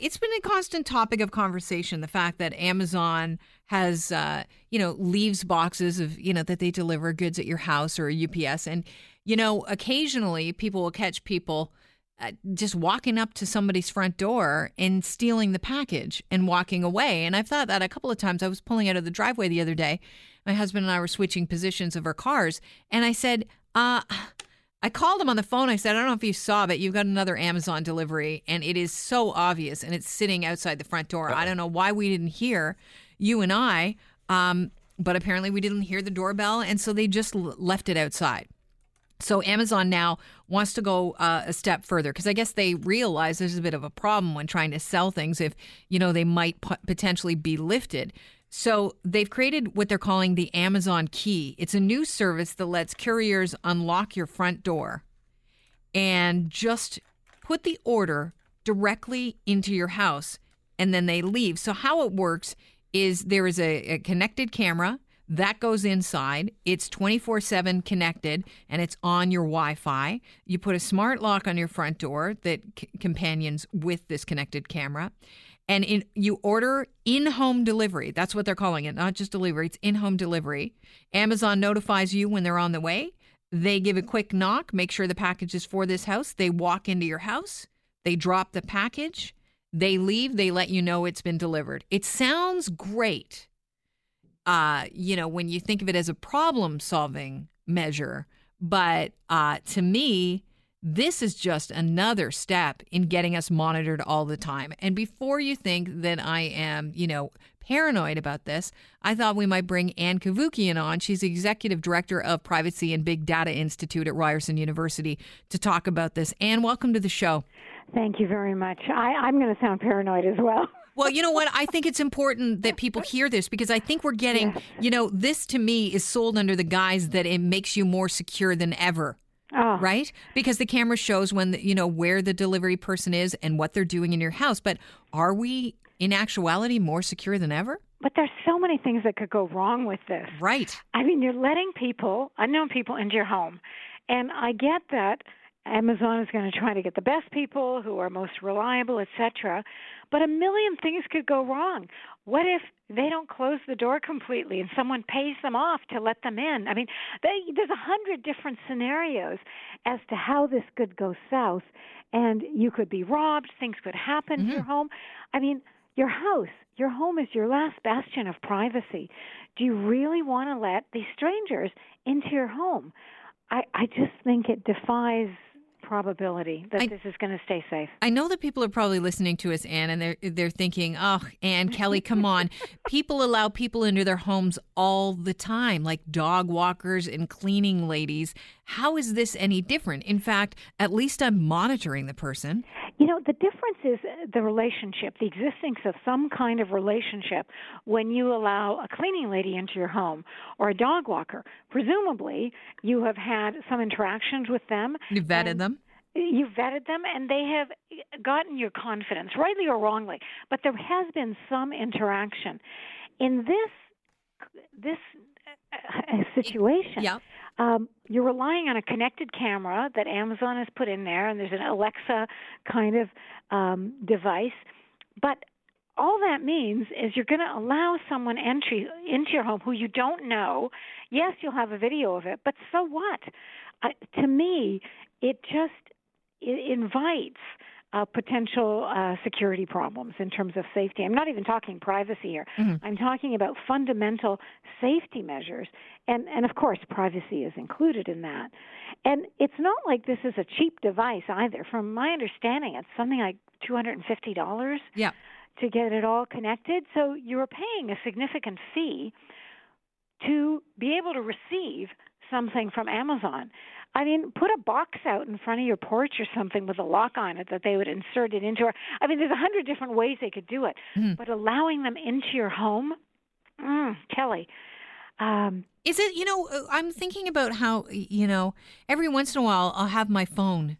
it's been a constant topic of conversation. The fact that Amazon has, uh, you know, leaves boxes of, you know, that they deliver goods at your house or UPS. And, you know, occasionally people will catch people uh, just walking up to somebody's front door and stealing the package and walking away. And I've thought that a couple of times. I was pulling out of the driveway the other day. My husband and I were switching positions of our cars. And I said, uh, I called him on the phone. I said, I don't know if you saw, but you've got another Amazon delivery, and it is so obvious, and it's sitting outside the front door. I don't know why we didn't hear you and I, um, but apparently we didn't hear the doorbell, and so they just l- left it outside. So Amazon now wants to go uh, a step further because I guess they realize there's a bit of a problem when trying to sell things if you know they might p- potentially be lifted. So they've created what they're calling the Amazon Key. It's a new service that lets couriers unlock your front door and just put the order directly into your house and then they leave. So how it works is there is a, a connected camera that goes inside. It's 24 7 connected and it's on your Wi Fi. You put a smart lock on your front door that c- companions with this connected camera and in, you order in-home delivery. That's what they're calling it, not just delivery. It's in-home delivery. Amazon notifies you when they're on the way. They give a quick knock, make sure the package is for this house. They walk into your house. They drop the package. They leave. They let you know it's been delivered. It sounds great. Uh, you know, when you think of it as a problem-solving measure, but uh, to me, this is just another step in getting us monitored all the time. And before you think that I am, you know, paranoid about this, I thought we might bring Ann Cavoukian on. She's executive director of Privacy and Big Data Institute at Ryerson University to talk about this. Ann, welcome to the show. Thank you very much. I, I'm going to sound paranoid as well. Well, you know what? I think it's important that people hear this because I think we're getting, yes. you know, this to me is sold under the guise that it makes you more secure than ever. Oh. Right? Because the camera shows when, the, you know, where the delivery person is and what they're doing in your house. But are we, in actuality, more secure than ever? But there's so many things that could go wrong with this. Right. I mean, you're letting people, unknown people, into your home. And I get that Amazon is going to try to get the best people who are most reliable, etc. But a million things could go wrong. What if they don't close the door completely and someone pays them off to let them in? I mean, they, there's a hundred different scenarios as to how this could go south, and you could be robbed. Things could happen mm-hmm. to your home. I mean, your house, your home is your last bastion of privacy. Do you really want to let these strangers into your home? I, I just think it defies probability that I, this is going to stay safe. I know that people are probably listening to us, Ann, and they're they're thinking, "Oh, Ann Kelly, come on!" people allow people into their homes all the time, like dog walkers and cleaning ladies. How is this any different? In fact, at least I'm monitoring the person. You know, the difference is the relationship, the existence of some kind of relationship when you allow a cleaning lady into your home or a dog walker. Presumably, you have had some interactions with them. You vetted them? You vetted them and they have gotten your confidence, rightly or wrongly. But there has been some interaction. In this this uh, situation, yeah um, you're relying on a connected camera that Amazon has put in there, and there's an Alexa kind of um, device. But all that means is you're going to allow someone entry into your home who you don't know. Yes, you'll have a video of it, but so what? Uh, to me, it just it invites uh, potential uh, security problems in terms of safety. I'm not even talking privacy here. Mm-hmm. I'm talking about fundamental safety measures, and and of course, privacy is included in that. And it's not like this is a cheap device either. From my understanding, it's something like two hundred and fifty dollars. Yeah. To get it all connected, so you're paying a significant fee to be able to receive something from Amazon. I mean, put a box out in front of your porch or something with a lock on it that they would insert it into. Or, I mean, there's a hundred different ways they could do it, mm. but allowing them into your home, mm, Kelly. Um, Is it? You know, uh, I'm thinking about how you know every once in a while I'll have my phone,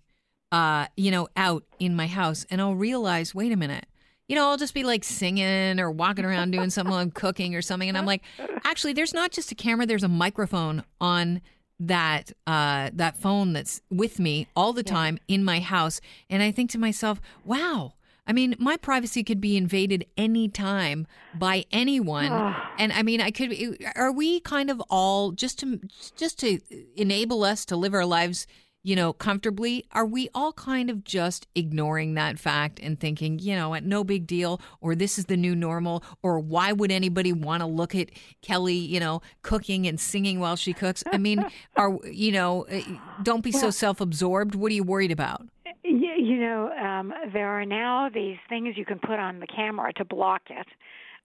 uh, you know, out in my house, and I'll realize, wait a minute. You know, I'll just be like singing or walking around doing something I'm cooking or something. And I'm like, actually, there's not just a camera, there's a microphone on that uh, that phone that's with me all the time in my house, and I think to myself, "Wow." I mean, my privacy could be invaded anytime by anyone. and I mean, I could are we kind of all just to just to enable us to live our lives you know, comfortably, are we all kind of just ignoring that fact and thinking, you know, no big deal, or this is the new normal, or why would anybody want to look at Kelly, you know, cooking and singing while she cooks? I mean, are, you know, eh, don't be well, so self absorbed. What are you worried about? You know, um, there are now these things you can put on the camera to block it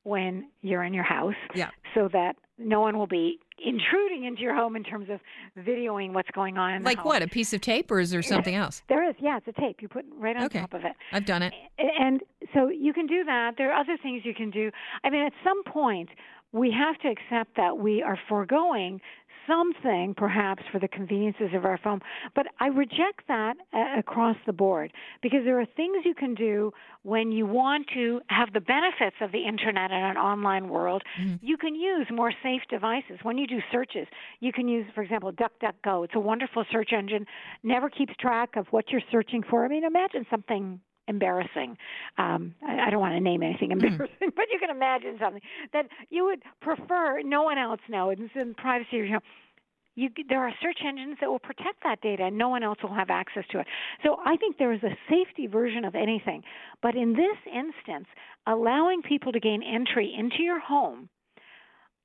when you're in your house yeah. so that no one will be intruding into your home in terms of videoing what's going on. like what? A piece of tape, or is there something else? There is. Yeah, it's a tape. You put right on okay. top of it. I've done it. And so you can do that. There are other things you can do. I mean, at some point, we have to accept that we are foregoing something perhaps for the conveniences of our phone. But I reject that uh, across the board because there are things you can do when you want to have the benefits of the internet and an online world. Mm-hmm. You can use more safe devices. When you do searches, you can use, for example, DuckDuckGo. It's a wonderful search engine, never keeps track of what you're searching for. I mean, imagine something embarrassing. Um, I, I don't want to name anything hmm. embarrassing, but you can imagine something that you would prefer no one else know. It's in privacy. You know, you, there are search engines that will protect that data and no one else will have access to it. So I think there is a safety version of anything. But in this instance, allowing people to gain entry into your home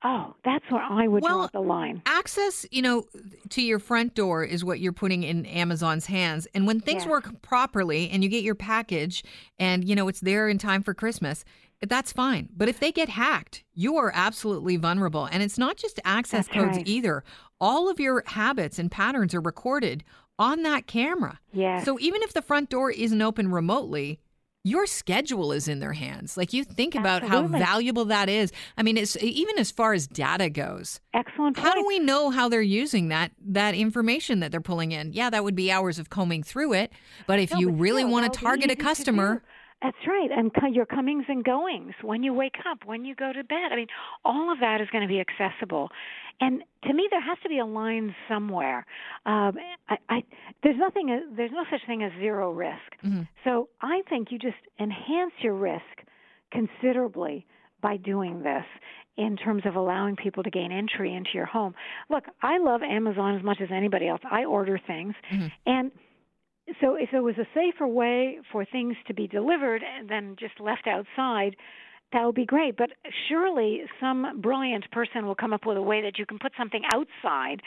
Oh, that's where I would well, draw the line. Access, you know, to your front door is what you're putting in Amazon's hands. And when things work properly and you get your package and, you know, it's there in time for Christmas, that's fine. But if they get hacked, you are absolutely vulnerable. And it's not just access that's codes right. either. All of your habits and patterns are recorded on that camera. Yeah. So even if the front door isn't open remotely, your schedule is in their hands. Like you think about Absolutely. how valuable that is. I mean, it's even as far as data goes. Excellent. Point. How do we know how they're using that that information that they're pulling in? Yeah, that would be hours of combing through it. But if no, you but really want to target a customer, that's right. And your comings and goings, when you wake up, when you go to bed. I mean, all of that is going to be accessible. And to me, there has to be a line somewhere. Um, I, I, there's nothing. Uh, there's no such thing as zero risk. Mm-hmm. So I think you just enhance your risk considerably by doing this in terms of allowing people to gain entry into your home. Look, I love Amazon as much as anybody else. I order things, mm-hmm. and so if there was a safer way for things to be delivered than just left outside, that would be great. But surely some brilliant person will come up with a way that you can put something outside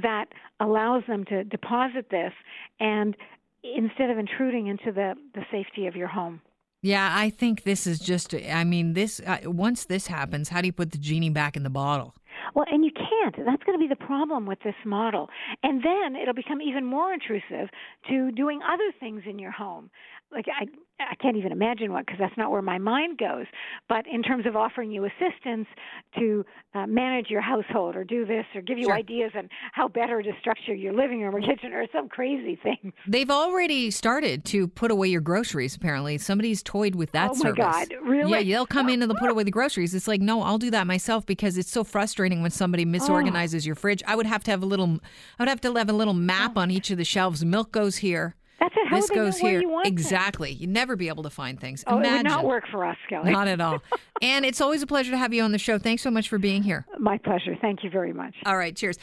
that allows them to deposit this and instead of intruding into the, the safety of your home. Yeah, I think this is just, I mean, this, uh, once this happens, how do you put the genie back in the bottle? Well, and you can't. That's going to be the problem with this model. And then it'll become even more intrusive to doing other things in your home. Like I I can't even imagine what because that's not where my mind goes. But in terms of offering you assistance to uh, manage your household or do this or give you sure. ideas on how better to structure your living room or kitchen or some crazy thing. They've already started to put away your groceries. Apparently, somebody's toyed with that oh service. my God! Really? Yeah, they'll come in and they'll put away the groceries. It's like no, I'll do that myself because it's so frustrating when somebody oh. misorganizes oh. your fridge. I would have to have a little. I would have to have a little map oh. on each of the shelves. Milk goes here. How this goes here. exactly. You'd never be able to find things. Oh, Imagine. it would not work for us, Kelly. Not at all. and it's always a pleasure to have you on the show. Thanks so much for being here. My pleasure. Thank you very much. All right. Cheers.